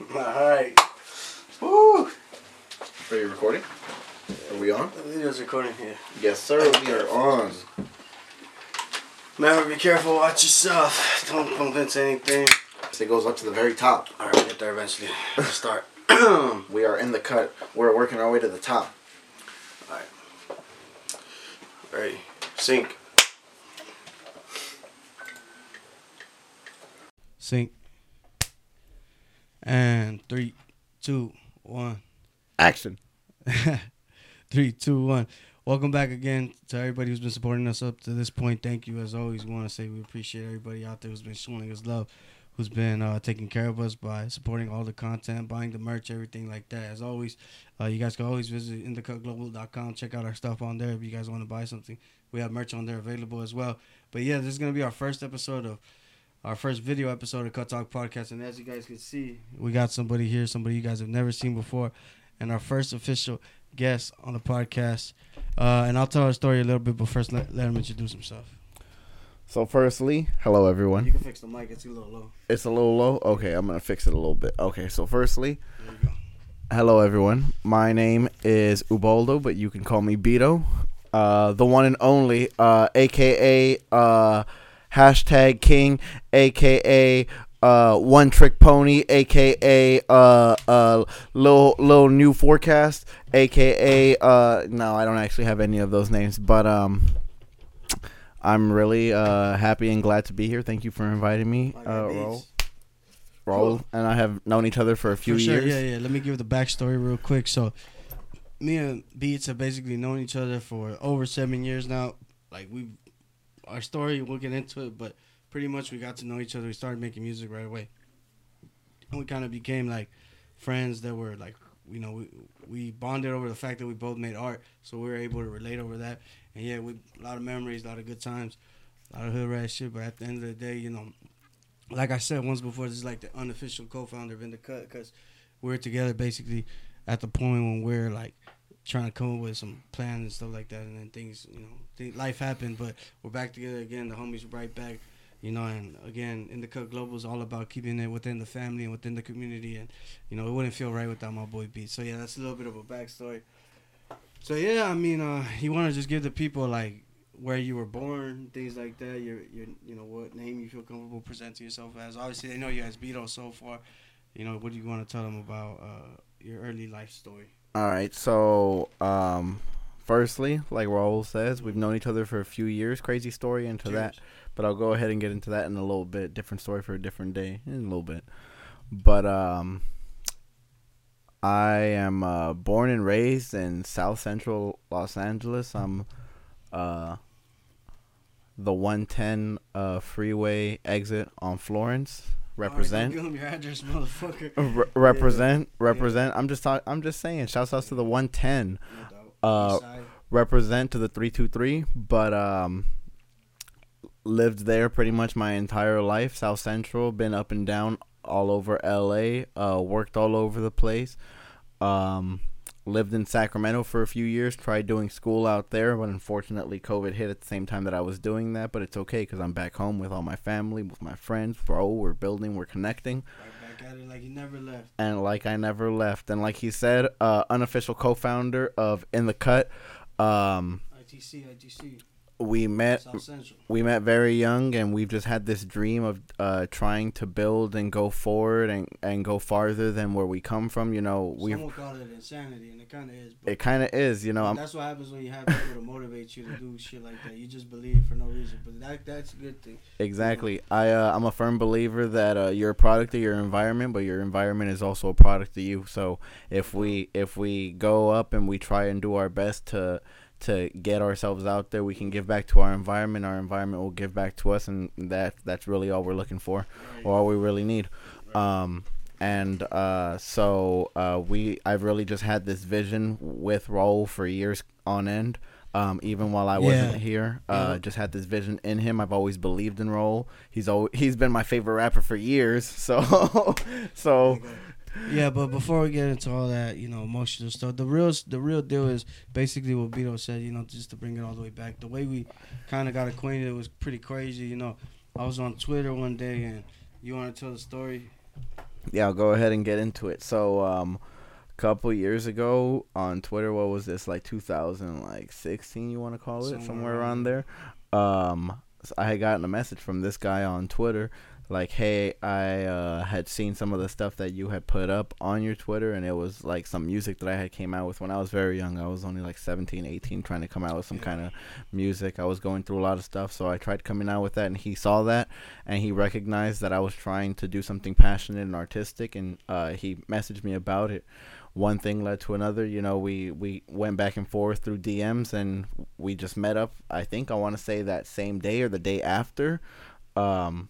Alright. Woo! Are you recording? Are we on? The video's recording here. Yes, sir. We are on. Remember, be careful, watch yourself. Don't bump into anything. It goes up to the very top. Alright, we'll get there eventually. Let's start. We are in the cut. We're working our way to the top. Alright. Ready. Sink. Sync. And three, two, one. Action. Three, two, one. Welcome back again to everybody who's been supporting us up to this point. Thank you. As always, we want to say we appreciate everybody out there who's been showing us love, who's been uh, taking care of us by supporting all the content, buying the merch, everything like that. As always, uh, you guys can always visit inthecutglobal.com, check out our stuff on there if you guys want to buy something. We have merch on there available as well. But yeah, this is going to be our first episode of our first video episode of Cut Talk Podcast. And as you guys can see, we got somebody here, somebody you guys have never seen before, and our first official guest on the podcast. Uh, and I'll tell our story a little bit, but first let, let him introduce himself. So, firstly, hello everyone. You can fix the mic; it's a little low. It's a little low. Okay, I'm gonna fix it a little bit. Okay, so firstly, There you go. hello everyone. My name is Ubaldo, but you can call me Beto, uh, the one and only, uh, aka uh, hashtag King, aka uh, One Trick Pony, aka uh, uh, little little new forecast, aka uh, no, I don't actually have any of those names, but um. I'm really uh, happy and glad to be here. Thank you for inviting me, I uh, Raul. Raul and I have known each other for a few For sure, years. yeah, yeah. Let me give the backstory real quick. So, me and Beats have basically known each other for over seven years now. Like we, our story, we'll get into it, but pretty much we got to know each other. We started making music right away, and we kind of became like friends that were like, you know, we we bonded over the fact that we both made art, so we were able to relate over that. And yeah, we a lot of memories, a lot of good times, a lot of hood rat shit. But at the end of the day, you know, like I said once before, this is like the unofficial co-founder of In the Cut because we're together basically at the point when we're like trying to come up with some plans and stuff like that, and then things, you know, life happened, but we're back together again. The homies are right back, you know, and again, In the Cut Global is all about keeping it within the family and within the community, and you know, it wouldn't feel right without my boy Beat. So yeah, that's a little bit of a backstory. So yeah, I mean, uh, you want to just give the people like where you were born, things like that. Your your you know what name you feel comfortable presenting yourself as. Obviously, they know you as Beto so far. You know, what do you want to tell them about uh, your early life story? All right. So, um, firstly, like Raul says, we've known each other for a few years. Crazy story into that, but I'll go ahead and get into that in a little bit. Different story for a different day in a little bit. But um, I am uh, born and raised in South Central Los Angeles. I'm uh, the 110 uh, freeway exit on Florence. Represent. Don't your address, motherfucker. Re- represent, represent. I'm just talking. I'm just saying. Shouts out to the 110. No. Uh, Represent to the 323. But um, lived there pretty much my entire life. South Central. Been up and down all over LA. Uh, worked all over the place. Um, lived in Sacramento for a few years. Tried doing school out there, but unfortunately, COVID hit at the same time that I was doing that. But it's okay because I'm back home with all my family, with my friends. Bro, we're building, we're connecting. Right back at it like you never left. and like I never left. And like he said, uh, unofficial co-founder of In the Cut. Um, ITC, ITC, we met. We met very young, and we've just had this dream of uh, trying to build and go forward and, and go farther than where we come from. You know, we call it insanity, and it kind of is. But it kind of is. You know, I'm, that's what happens when you have people to motivate you to do shit like that. You just believe for no reason, but that that's a good thing. Exactly. I uh, I'm a firm believer that uh, you're a product of your environment, but your environment is also a product of you. So if we if we go up and we try and do our best to to get ourselves out there, we can give back to our environment. Our environment will give back to us, and that that's really all we're looking for, or all we really need. Um, and uh, so uh, we I've really just had this vision with Raul for years on end. Um, even while I wasn't Yeah. here, uh, Yeah. just had this vision in him. I've always believed in Raul. He's always, he's been my favorite rapper for years. So so Yeah, but before we get into all that, you know, emotional stuff, the real the real deal is basically what Beto said. You know, just to bring it all the way back, the way we kind of got acquainted was pretty crazy. You know, I was on Twitter one day, and you want to tell the story? Yeah, I'll go ahead and get into it. So, um, a couple years ago on Twitter, what was this like 2016? You want to call it somewhere, somewhere around there? Um, so I had gotten a message from this guy on Twitter like hey i uh, had seen some of the stuff that you had put up on your twitter and it was like some music that i had came out with when i was very young. I was only like 17 18 trying to come out with some kind of music. I was going through a lot of stuff so i tried coming out with that and he saw that and he recognized that i was trying to do something passionate and artistic and uh, he messaged me about it. One thing led to another you know we we went back and forth through dms and we just met up i think i want to say that same day or the day after um,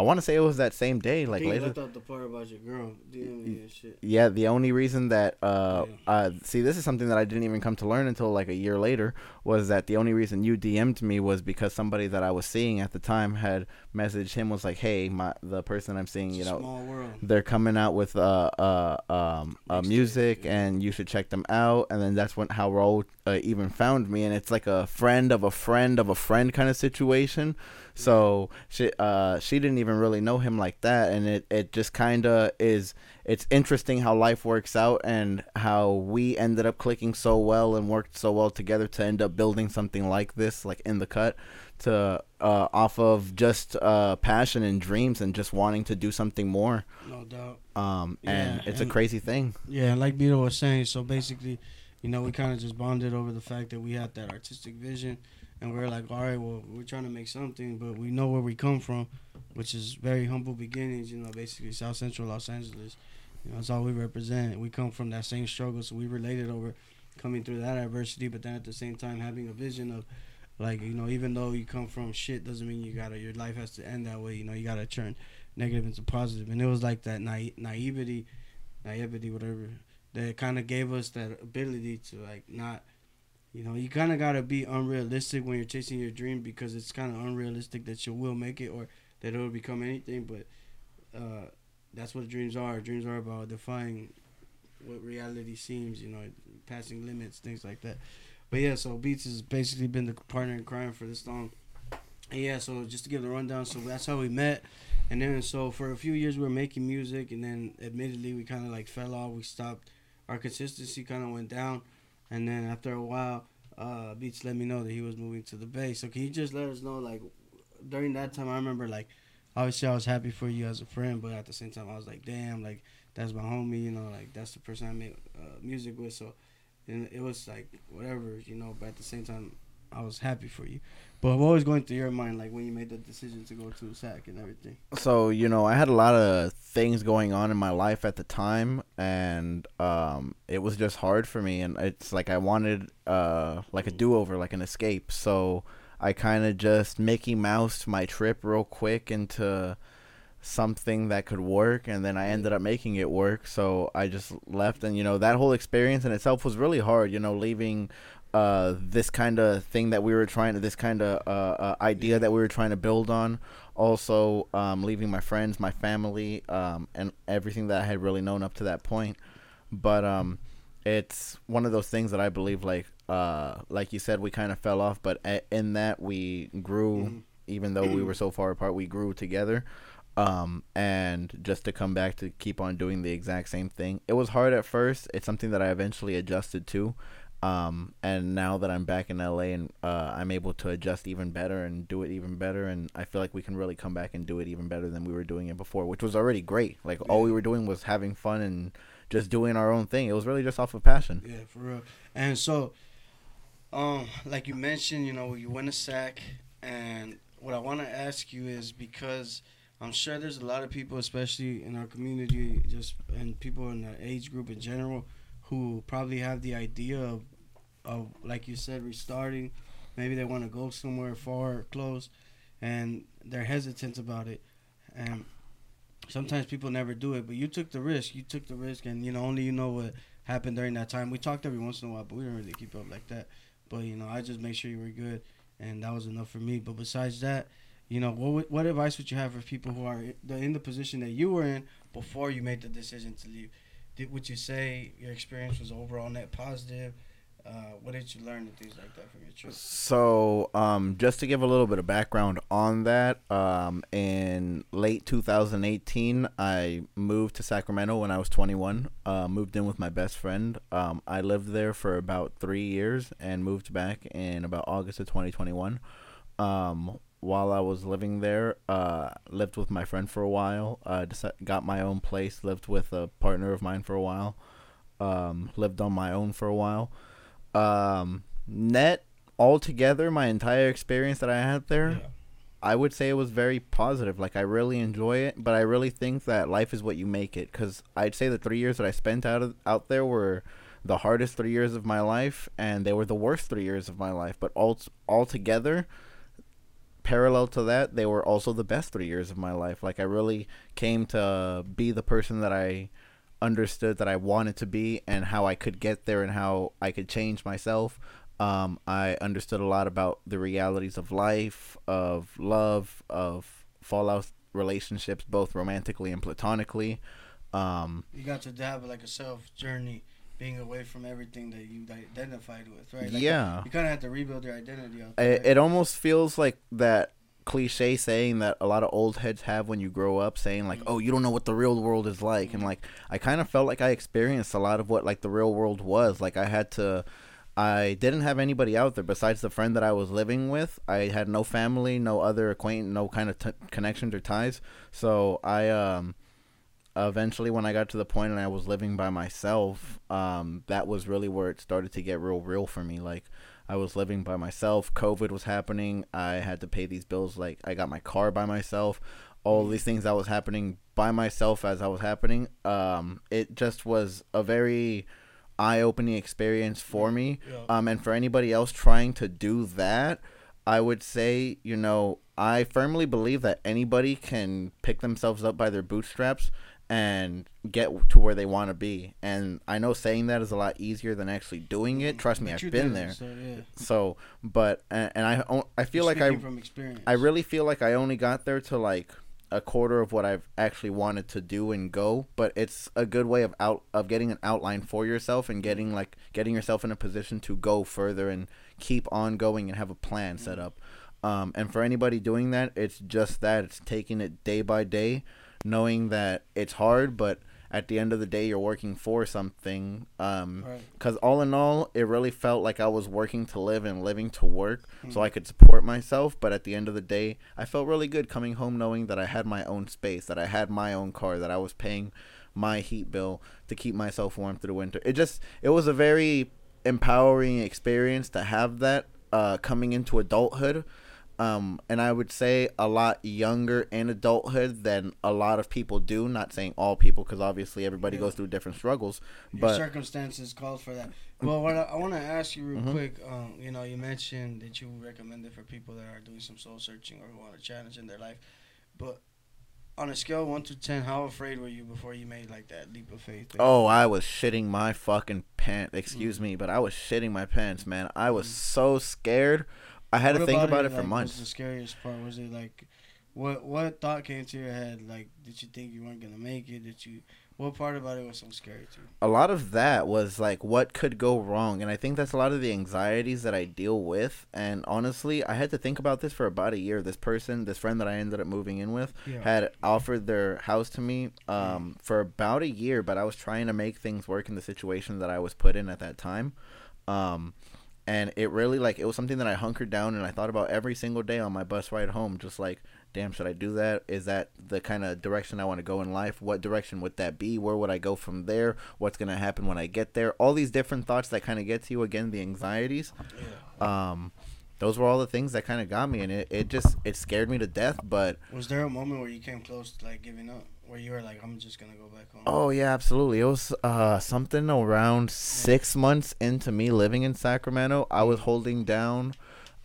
I want to say it was that same day, like later. left out the part about your girl DMing and shit. Yeah, the only reason that uh, yeah. uh, see, this is something that I didn't even come to learn until like a year later was that the only reason you DM'd me was because somebody that I was seeing at the time had messaged him was like, "Hey, my the person I'm seeing, you know, they're coming out with uh uh um uh, music, yeah. and you should check them out." And then that's when how Raul uh, even found me, and it's like a friend of a friend of a friend kind of situation. So she uh she didn't even really know him like that, and it it just kind of is. It's interesting how life works out and how we ended up clicking so well and worked so well together to end up building something like this, like in the cut, to uh off of just uh passion and dreams and just wanting to do something more. No doubt. Um, and yeah, it's and, a crazy thing. Yeah, like Beto was saying, so basically, you know, we kind of just bonded over the fact that we had that artistic vision and we're like, all right, well, we're trying to make something, but we know where we come from, which is very humble beginnings. You know, basically South Central Los Angeles. You know, that's all we represent. We come from that same struggle, so we related over coming through that adversity, but then at the same time having a vision of, like, you know, even though you come from shit, doesn't mean you gotta your life has to end that way. You know, you gotta turn negative into positive, and it was like that naive, naivety, naivety, whatever, that kind of gave us that ability to like not you know, you kind of got to be unrealistic when you're chasing your dream because it's kind of unrealistic that you will make it or that it'll become anything. But uh, that's what dreams are. Dreams are about defying what reality seems, you know, passing limits, things like that. But yeah, so Beats has basically been the partner in crime for this song. And yeah, so just to give the rundown, so that's how we met. And then so for a few years we were making music, and then admittedly we kind of like fell off. We stopped. Our consistency kind of went down. And then after a while, uh, Beats let me know that he was moving to the Bay. So can you just let us know, like, during that time, I remember, like, obviously I was happy for you as a friend, but at the same time, I was like, damn, like, that's my homie, you know, like, that's the person I make uh, music with. So and it was like, whatever, you know, but at the same time, I was happy for you. But what was going through your mind, like when you made the decision to go to SAC and everything? So you know, I had a lot of things going on in my life at the time, and um, it was just hard for me. And it's like I wanted uh, like a do over, like an escape. So I kind of just Mickey Mouse my trip real quick into something that could work and then I ended up making it work so I just left and you know that whole experience in itself was really hard you know leaving uh, this kind of thing that we were trying to, this kind of uh, uh, idea that we were trying to build on. Also, um, leaving my friends, my family, um, and everything that I had really known up to that point. But um, it's one of those things that I believe, like, uh, like you said, we kind of fell off, but in that we grew, mm-hmm. even though we were so far apart, we grew together. Um, and just to come back to keep on doing the exact same thing. It was hard at first. It's something that I eventually adjusted to um, and now that I'm back in LA and uh, I'm able to adjust even better and do it even better, and I feel like we can really come back and do it even better than we were doing it before, which was already great. Like yeah. all we were doing was having fun and just doing our own thing. It was really just off of passion. Yeah, for real. And so, um, like you mentioned, you know, you win a sack, and what I want to ask you is because I'm sure there's a lot of people, especially in our community, just and people in the age group in general who probably have the idea of, of like you said, restarting. Maybe they want to go somewhere far or close, and they're hesitant about it. And sometimes people never do it, but you took the risk. You took the risk, and you know only you know what happened during that time. We talked every once in a while, but we didn't really keep up like that. But you know, I just make sure you were good, and that was enough for me. But besides that, you know, what what advice would you have for people who are in the position that you were in before you made the decision to leave? Did, would you say your experience was overall net positive? Uh, what did you learn and things like that from your trip? So, um, just to give a little bit of background on that, um, in late 2018, I moved to Sacramento when I was 21. Uh, moved in with my best friend. Um, I lived there for about three years and moved back in about August of 2021. While I was living there, uh, lived with my friend for a while. Uh, got my own place. Lived with a partner of mine for a while. Um, lived on my own for a while. Um, net altogether, my entire experience that I had there, yeah. I would say it was very positive. Like I really enjoy it, but I really think that life is what you make it. Because I'd say the three years that I spent out of, out there were the hardest three years of my life, and they were the worst three years of my life. But all altogether, parallel to that, they were also the best three years of my life. Like I really came to be the person that I understood that I wanted to be and how I could get there and how I could change myself. Um, I understood a lot about the realities of life, of love, of fallout relationships, both romantically and platonically. Um, you got to have like a self journey, being away from everything that you identified with, right? Like yeah. You kind of have to rebuild your identity. Out there, it, it almost feels like that cliche saying that a lot of old heads have when you grow up saying like oh you don't know what the real world is like and like i kind of felt like i experienced a lot of what like the real world was like i had to i didn't have anybody out there besides the friend that i was living with i had no family no other acquaintance no kind of t- connections or ties so i um eventually when i got to the point and i was living by myself um that was really where it started to get real real for me like I was living by myself. COVID was happening. I had to pay these bills. Like I got my car by myself. All these things that was happening by myself as I was happening. Um, it just was a very eye-opening experience for me. Yeah. Um, and for anybody else trying to do that, I would say, you know, I firmly believe that anybody can pick themselves up by their bootstraps and get to where they want to be. And I know saying that is a lot easier than actually doing it. Trust me, but I've been there. So, yeah. so, but and, and I I feel like I from experience. I really feel like I only got there to like a quarter of what I've actually wanted to do and go, but it's a good way of out of getting an outline for yourself and getting like getting yourself in a position to go further and keep on going and have a plan set mm. up. Um, and for anybody doing that, it's just that it's taking it day by day knowing that it's hard, but at the end of the day, you're working for something. Um, because right. all in all, it really felt like I was working to live and living to work, mm-hmm. so I could support myself. But at the end of the day, I felt really good coming home knowing that I had my own space, that I had my own car, that I was paying my heat bill to keep myself warm through the winter. It just, it was a very empowering experience to have that uh, coming into adulthood um, and I would say a lot younger in adulthood than a lot of people do. Not saying all people, because obviously everybody yeah. goes through different struggles. Your but circumstances call for that. Well, what I, I want to ask you real mm-hmm. quick, um, you know, you mentioned that you recommend it for people that are doing some soul searching or who want a challenge in their life, but on a scale one to ten, how afraid were you before you made like that leap of faith? Oh, I was shitting my fucking pants. Excuse mm-hmm. me, but I was shitting my pants, man. I was mm-hmm. so scared. I had what to think about it, it for like, months. Was the scariest part was it like, what what thought came to your head? Like, did you think you weren't gonna make it? Did you? What part about it was so scary to you? A lot of that was like what could go wrong, and I think that's a lot of the anxieties that I deal with. And honestly, I had to think about this for about a year. This person, this friend that I ended up moving in with, yeah. had offered their house to me um, for about a year, but I was trying to make things work in the situation that I was put in at that time. Um, and it really like it was something that I hunkered down and I thought about every single day on my bus ride home just like damn should I do that? Is that the kind of direction I want to go in life? What direction would that be? Where would I go from there? What's going to happen when I get there? All these different thoughts that kind of get to you again the anxieties yeah. um those were all the things that kind of got me and it, it just it scared me to death but was there a moment where you came close to like giving up where you were like, I'm just gonna go back home? Oh yeah, absolutely. It was uh, something around six months into me living in Sacramento. I was holding down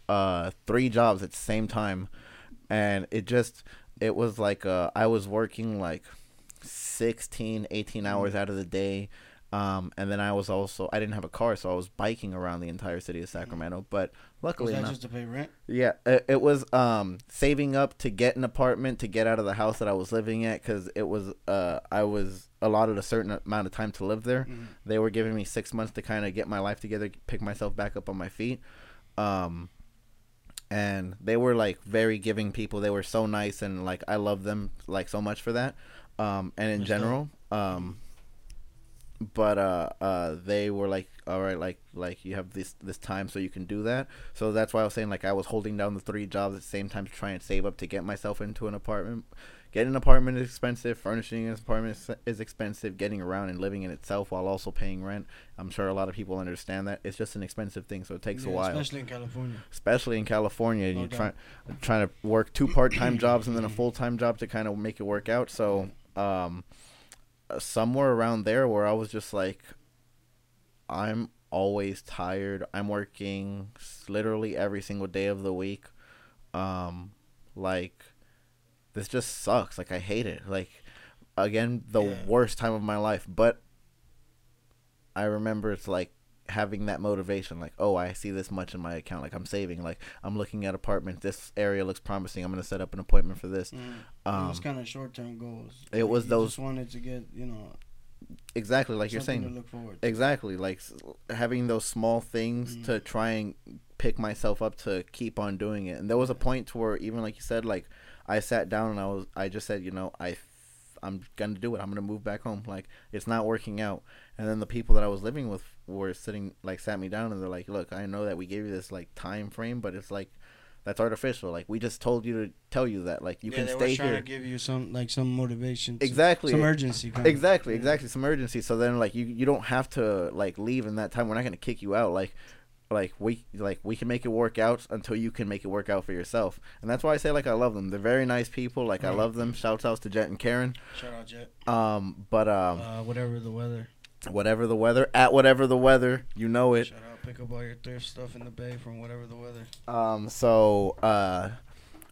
uh, three jobs at the same time, and it just it was like uh, I was working like 16, 18 hours out of the day. Um, and then I was also I didn't have a car, so I was biking around the entire city of Sacramento. But Was luckily that enough, just to pay rent? yeah, it, it was um saving up to get an apartment to get out of the house that I was living at because it was uh I was allotted a certain amount of time to live there. Mhm. They were giving me six months to kind of get my life together, pick myself back up on my feet. Um, and they were like very giving people. They were so nice and like I love them like so much for that. Um, and in general, um, but uh, uh, they were like, all right, like like you have this this time so you can do that. So that's why I was saying like I was holding down the three jobs at the same time to try and save up to get myself into an apartment. Getting an apartment is expensive. Furnishing an apartment is, is expensive. Getting around and living in itself while also paying rent. I'm sure a lot of people understand that. It's just an expensive thing, so it takes Yeah, a while. especially in California. Especially in California, No you're trying trying to work two part time jobs and then a full time job to kind of make it work out. So, um, somewhere around there where I was just like, I'm always tired. I'm working literally every single day of the week. Um, like this just sucks. Like I hate it. Like again, the Yeah. worst time of my life. But I remember it's like having that motivation like oh i see this much in my account like i'm saving like i'm looking at apartments this area looks promising i'm going to set up an appointment for this Mm. it um was kind of short term goals. it was you those- Just wanted to get you know exactly like you're saying to look forward. to. Exactly, like having those small things Mhm. to try and pick myself up to keep on doing it. And there was a point to where even like you said, like I sat down and I was I just said, you know, I I'm gonna do it. I'm gonna move back home. Like it's not working out. And then the people that I was living with were sitting like sat me down and they're like, look, I know that we gave you this like time frame, but it's like that's artificial. Like we just told you to tell you that like you yeah, can they stay were trying here. to give you some like some motivation. some- Exactly. Some urgency. Kind Exactly, Of. exactly. Some urgency. So then, like, you you don't have to like leave in that time. We're not gonna kick you out. Like, like we like we can make it work out until you can make it work out for yourself. And that's why I say like I love them. They're very nice people. Like I love them. Shouts outs to Jet and Karen. Shout out Jet. Um, but um, Uh, whatever the weather. whatever the weather, at whatever the weather, you know it. Shout out. Pick up all your thrift stuff in the bay from whatever the weather. Um, so, uh,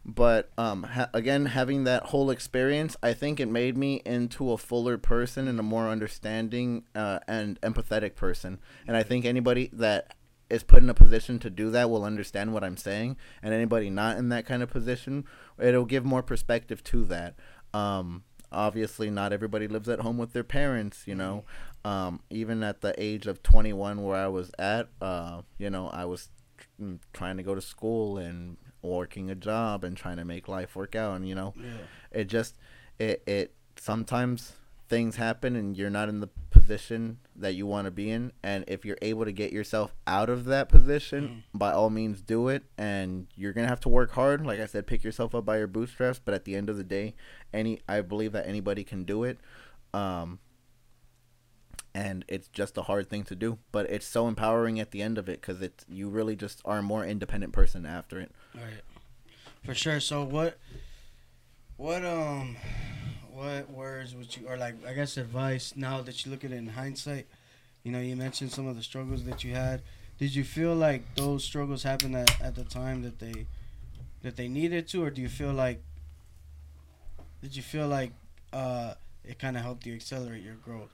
but um, ha- again, having that whole experience, I think it made me into a fuller person and a more understanding uh, and empathetic person. And I think anybody that is put in a position to do that will understand what I'm saying. And anybody not in that kind of position, it'll give more perspective to that. Um, obviously, not everybody lives at home with their parents, you know. Um, even at the age of 21, where I was at, uh, you know, I was tr- trying to go to school and working a job and trying to make life work out. And, you know, Yeah. it just, it, it, sometimes things happen and you're not in the position that you want to be in. And if you're able to get yourself out of that position, by all means do it. And you're going to have to work hard. Like I said, pick yourself up by your bootstraps. But at the end of the day, any, I believe that anybody can do it. Um, and it's just a hard thing to do but it's so empowering at the end of it because it's you really just are a more independent person after it Right. For sure. So what what um what words would you or like I guess advice now that you look at it in hindsight, you know, you mentioned some of the struggles that you had. Did you feel like those struggles happened at, at the time that they that they needed to or do you feel like did you feel like uh it kind of helped you accelerate your growth?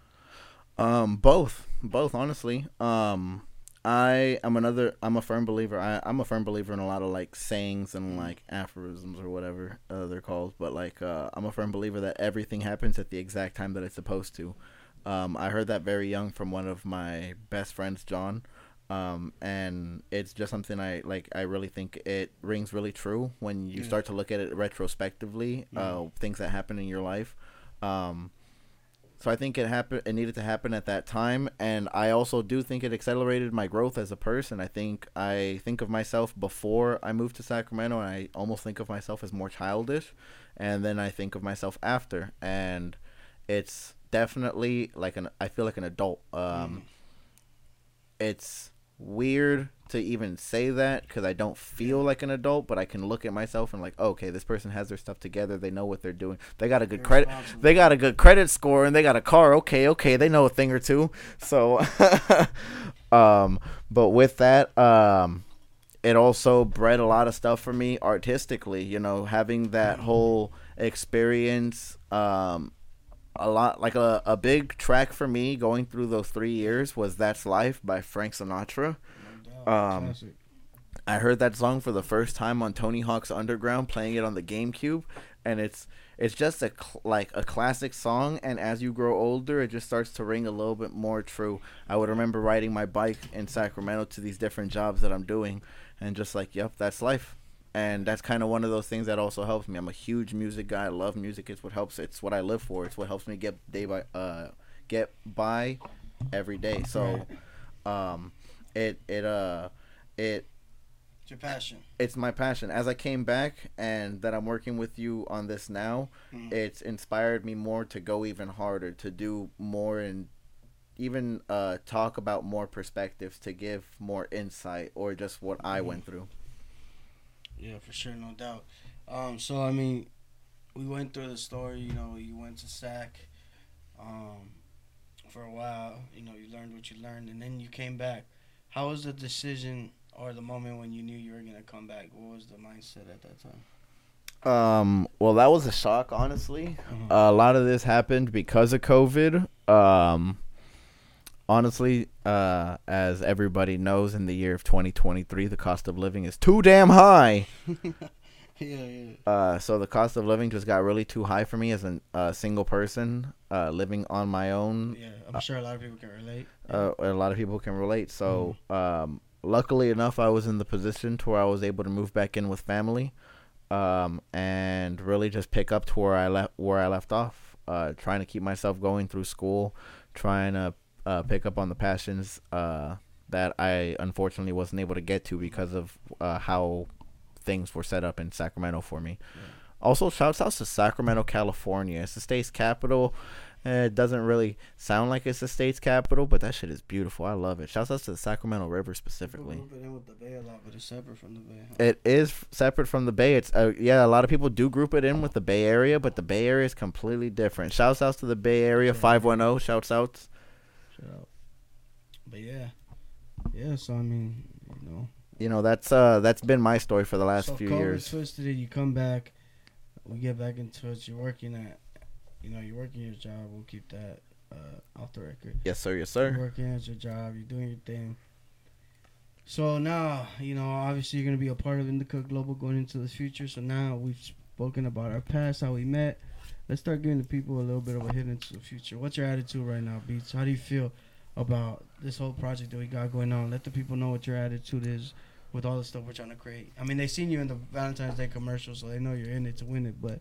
um both both honestly um i am another i'm a firm believer I, i'm a firm believer in a lot of like sayings and like aphorisms or whatever uh, they're called but like uh, i'm a firm believer that everything happens at the exact time that it's supposed to um, i heard that very young from one of my best friends john um, and it's just something I like. I really think it rings really true when you Yeah. start to look at it retrospectively. Uh, things that happen in your life. Um, so I think it happened. It needed to happen at that time, and I also do think it accelerated my growth as a person. I think I think of myself before I moved to Sacramento, and I almost think of myself as more childish, and then I think of myself after, and it's definitely like an. I feel like an adult. Um, it's weird to even say that because I don't feel like an adult, but I can look at myself and like, okay, this person has their stuff together. They know what they're doing. They got a good credit. They got a good credit score and they got a car. Okay, okay, they know a thing or two. So, um, but with that, um, it also bred a lot of stuff for me artistically. You know, having that whole experience, um, a lot like a, a big track for me going through those three years was "That's Life" by Frank Sinatra. Um, I heard that song for the first time on Tony Hawk's Underground, playing it on the GameCube, and it's it's just a cl- like a classic song. And as you grow older, it just starts to ring a little bit more true. I would remember riding my bike in Sacramento to these different jobs that I'm doing, and just like, yep, that's life. And that's kind of one of those things that also helps me. I'm a huge music guy. I love music. It's what helps. It's what I live for. It's what helps me get day by uh get by every day. So, um, it it uh it It's your passion. it's my passion. As I came back and that I'm working with you on this now, Mhm. it's inspired me more to go even harder, to do more and even uh, talk about more perspectives, to give more insight or just what I Mhm. went through. Yeah, for sure, no doubt. Um, so I mean, we went through the story. You know, you went to SAC, um, for a while. You know, you learned what you learned, and then you came back. How was the decision or the moment when you knew you were gonna come back? What was the mindset at that time? Um, well, that was a shock, honestly. Mhm. a lot of this happened because of COVID. Um, honestly, uh, as everybody knows, in the year of 2023, the cost of living is too damn high. yeah, yeah. Uh, so the cost of living just got really too high for me as a uh, single person uh, living on my own. Yeah, I'm sure a lot of people can relate. Uh, a lot of people can relate. So, um, luckily enough, I was in the position to where I was able to move back in with family, um, and really just pick up to where I left where I left off. Uh, trying to keep myself going through school, trying to uh, pick up on the passions uh, that I unfortunately wasn't able to get to because of uh, how things were set up in Sacramento for me. Yeah. Also, shouts out to Sacramento, California. It's the state's capital. Eh, It doesn't really sound like it's the state's capital, but that shit is beautiful. I love it. Shouts out to the Sacramento River specifically. group it in with the Bay a lot, but it's separate from the Bay. huh? It is separate from the Bay. It's uh, yeah, a lot of people do group it in with the Bay Area, but the Bay Area is completely different. Shouts out to the Bay Area five one zero. Shouts out. Out. But yeah, yeah. So I mean, you know, You know that's uh that's been my story for the last so few COVID years. twisted it. You come back. We get back into it. You're working at, you know, you're working your job. We'll keep that uh, off the record. Yes sir. Yes You're sir. working at your job. You're doing your thing. So now, you know, obviously you're gonna be a part of In the Cut Global going into the future. So now we've spoken about our past, how we met. Let's start giving the people a little bit of a hit into the future. What's your attitude right now, Beats? How do you feel about this whole project that we got going on? Let the people know what your attitude is with all the stuff we're trying to create. I mean, they seen you in the Valentine's Day commercial, so they know you're in it to win it. But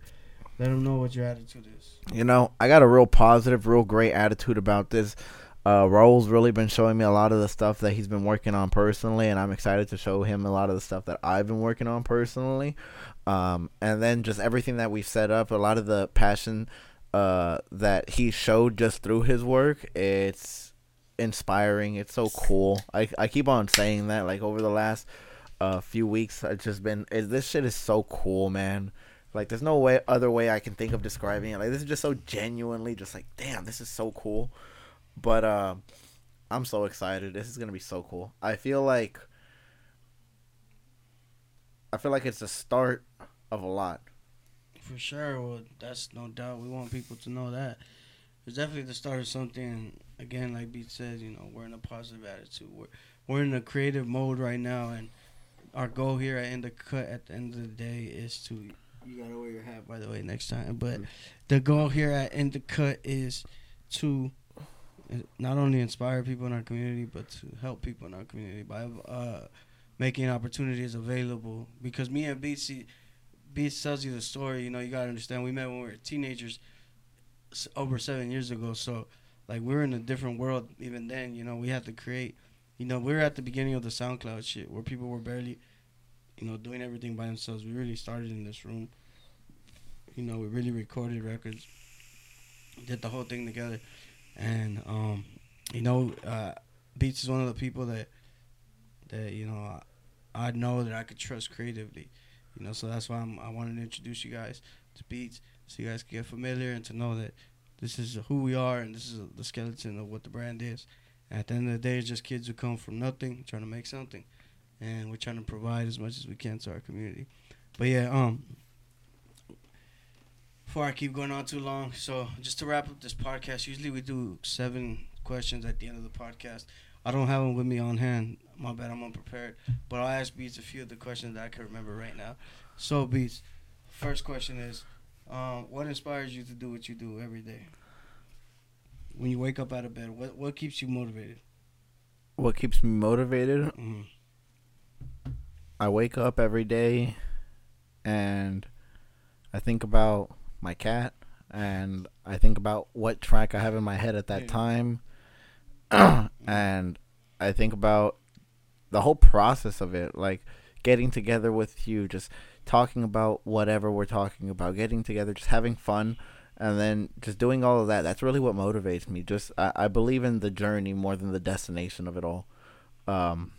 let them know what your attitude is. You know, I got a real positive, real great attitude about this. Uh, Raul's really been showing me a lot of the stuff that he's been working on personally, and I'm excited to show him a lot of the stuff that I've been working on personally. Um, and then just everything that we've set up, a lot of the passion uh, that he showed just through his work, it's inspiring. It's so cool. I, I keep on saying that, like, over the last uh, few weeks, it's just been, it, this shit is so cool, man. Like, there's no way other way I can think of describing it. Like, this is just so genuinely just like, damn, this is so cool. But uh, I'm so excited. This is gonna be so cool. I feel like I feel like it's the start of a lot. For sure. Well, that's no doubt. We want people to know that. It's definitely the start of something. Again, like Beat said, you know, we're in a positive attitude. We're we're in a creative mode right now, and our goal here at In the Cut at the end of the day is to. You gotta wear your hat, by the way, next time. But the goal here at In the Cut is to not only inspire people in our community, but to help people in our community by uh, making opportunities available. Because me and Beats, Beats tells you the story. You know, you gotta understand. We met when we were teenagers, over seven years ago. So, like, we are in a different world even then. You know, we had to create. You know, we were at the beginning of the SoundCloud shit where people were barely, you know, doing everything by themselves. We really started in this room. You know, we really recorded records, did the whole thing together, and um, you know, uh, Beats is one of the people that that you know I, I know that I could trust creatively. You know, so that's why I'm, I wanted to introduce you guys to Beats, so you guys can get familiar and to know that this is who we are and this is the skeleton of what the brand is. At the end of the day, it's just kids who come from nothing trying to make something, and we're trying to provide as much as we can to our community. But yeah, um, before I keep going on too long, so just to wrap up this podcast, usually we do seven questions at the end of the podcast. I don't have them with me on hand. My bad, I'm unprepared. But I'll ask Beats a few of the questions that I can remember right now. So Beats, first question is, um, what inspires you to do what you do every day? When you wake up out of bed, what what keeps you motivated? What keeps me motivated? Mm-hmm. I wake up every day and I think about my cat and I think about what track I have in my head at that Yeah. time. and I think about the whole process of it, like getting together with you, just talking about whatever we're talking about, getting together, just having fun, and then just doing all of that. That's really what motivates me. Just I, I believe in the journey more than the destination of it all. Um,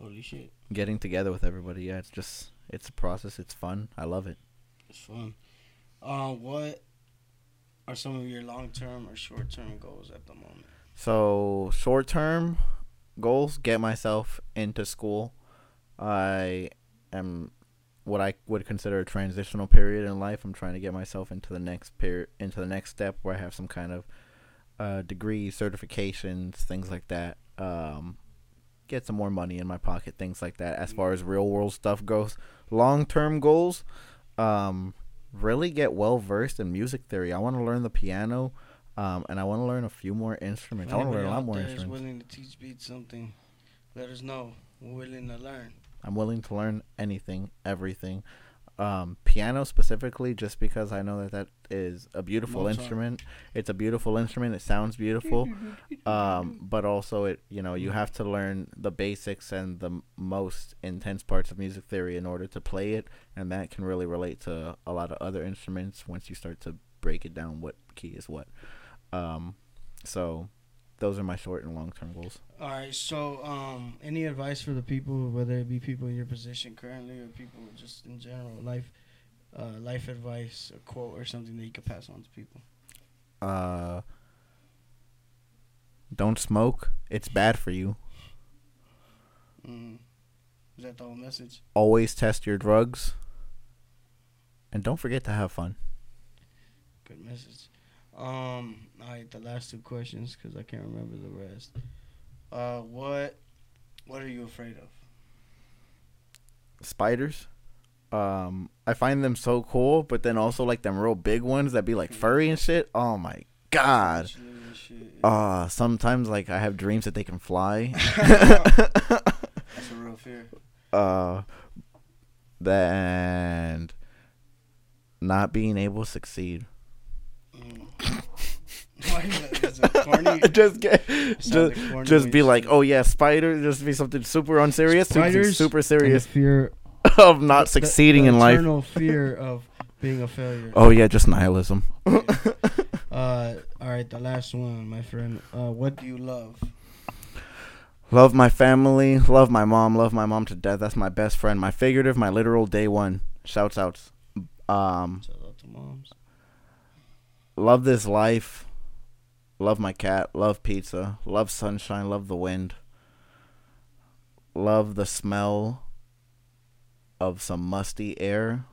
Holy shit, getting together with everybody, yeah, it's just it's a process. It's fun. I love it. it's fun. Uh, what are some of your long term or short term goals at the moment? So short term goals: get myself into school. I am what I would consider a transitional period in life. I'm trying to get myself into the next period, into the next step where I have some kind of uh, degree, certifications, things like that. Um, get some more money in my pocket, things like that. As far as real world stuff goes, long term goals, um, really get well versed in music theory. I want to learn the piano. Um, and I want to learn a few more instruments. I want to learn a lot more out there is instruments. willing to teach Beats something, let us know. We're willing to learn. I'm willing to learn anything, everything. Um, piano specifically, just because I know that that is a beautiful Mozart. instrument. It's a beautiful instrument. It sounds beautiful. Um, but also it, you know, you have to learn the basics and the most intense parts of music theory in order to play it, and that can really relate to a lot of other instruments once you start to break it down what key is what. Um, so those are my short and long term goals. All right. So, um, any advice for the people, whether it be people in your position currently or people just in general, life, uh, life advice, a quote or something that you could pass on to people? Uh, don't smoke. It's bad for you. Mm. Is that the whole message? Always test your drugs. And don't forget to have fun. Good message. Um. All right. The last two questions, because I can't remember the rest. Uh, what, what are you afraid of? Spiders. Um, I find them so cool, but then also like them real big ones that be like furry and shit. Oh my god. Actually, and shit. Uh, sometimes like I have dreams that they can fly. That's a real fear. uh, that and not being able to succeed. just get, just, just be like, oh yeah, spider. Just be something super unserious, Spiders super serious fear, of not succeeding the in life. Eternal fear of being a failure. Oh yeah, just nihilism. Uh, all right, the last one, my friend. Uh, what do you love? Love my family, love my mom, love my mom to death. That's my best friend, my figurative, my literal day one. Shouts outs. Um, Shout out to moms. Love this life. Love my cat, love pizza, love sunshine, love the wind. Love the smell of some musty air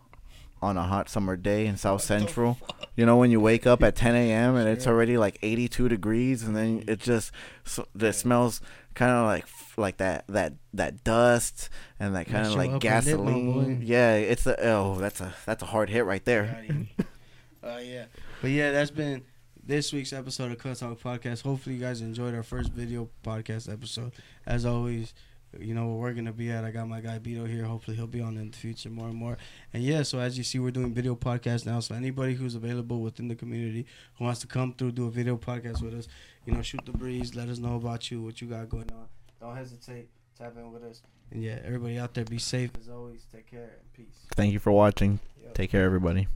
on a hot summer day in South Central. You know when you wake up at 10 a.m. and it's already like 82 degrees, and then it just so, it smells kind of like like that that that dust and that kind of like up a bit, my gasoline. boy. Yeah, it's a oh that's a that's a hard hit right there. You. uh, yeah, but yeah, that's been this week's episode of Cut Talk Podcast. Hopefully, you guys enjoyed our first video podcast episode. As always, you know where we're gonna be at. I got my guy Beto here. Hopefully, he'll be on in the future more and more. And yeah, so as you see, we're doing video podcasts now. So anybody who's available within the community who wants to come through, do a video podcast with us, you know, shoot the breeze. Let us know about you, what you got going on. Don't hesitate. Tap in with us. And yeah, everybody out there, be safe as always. Take care and peace. Thank you for watching. Yep. Take care, everybody.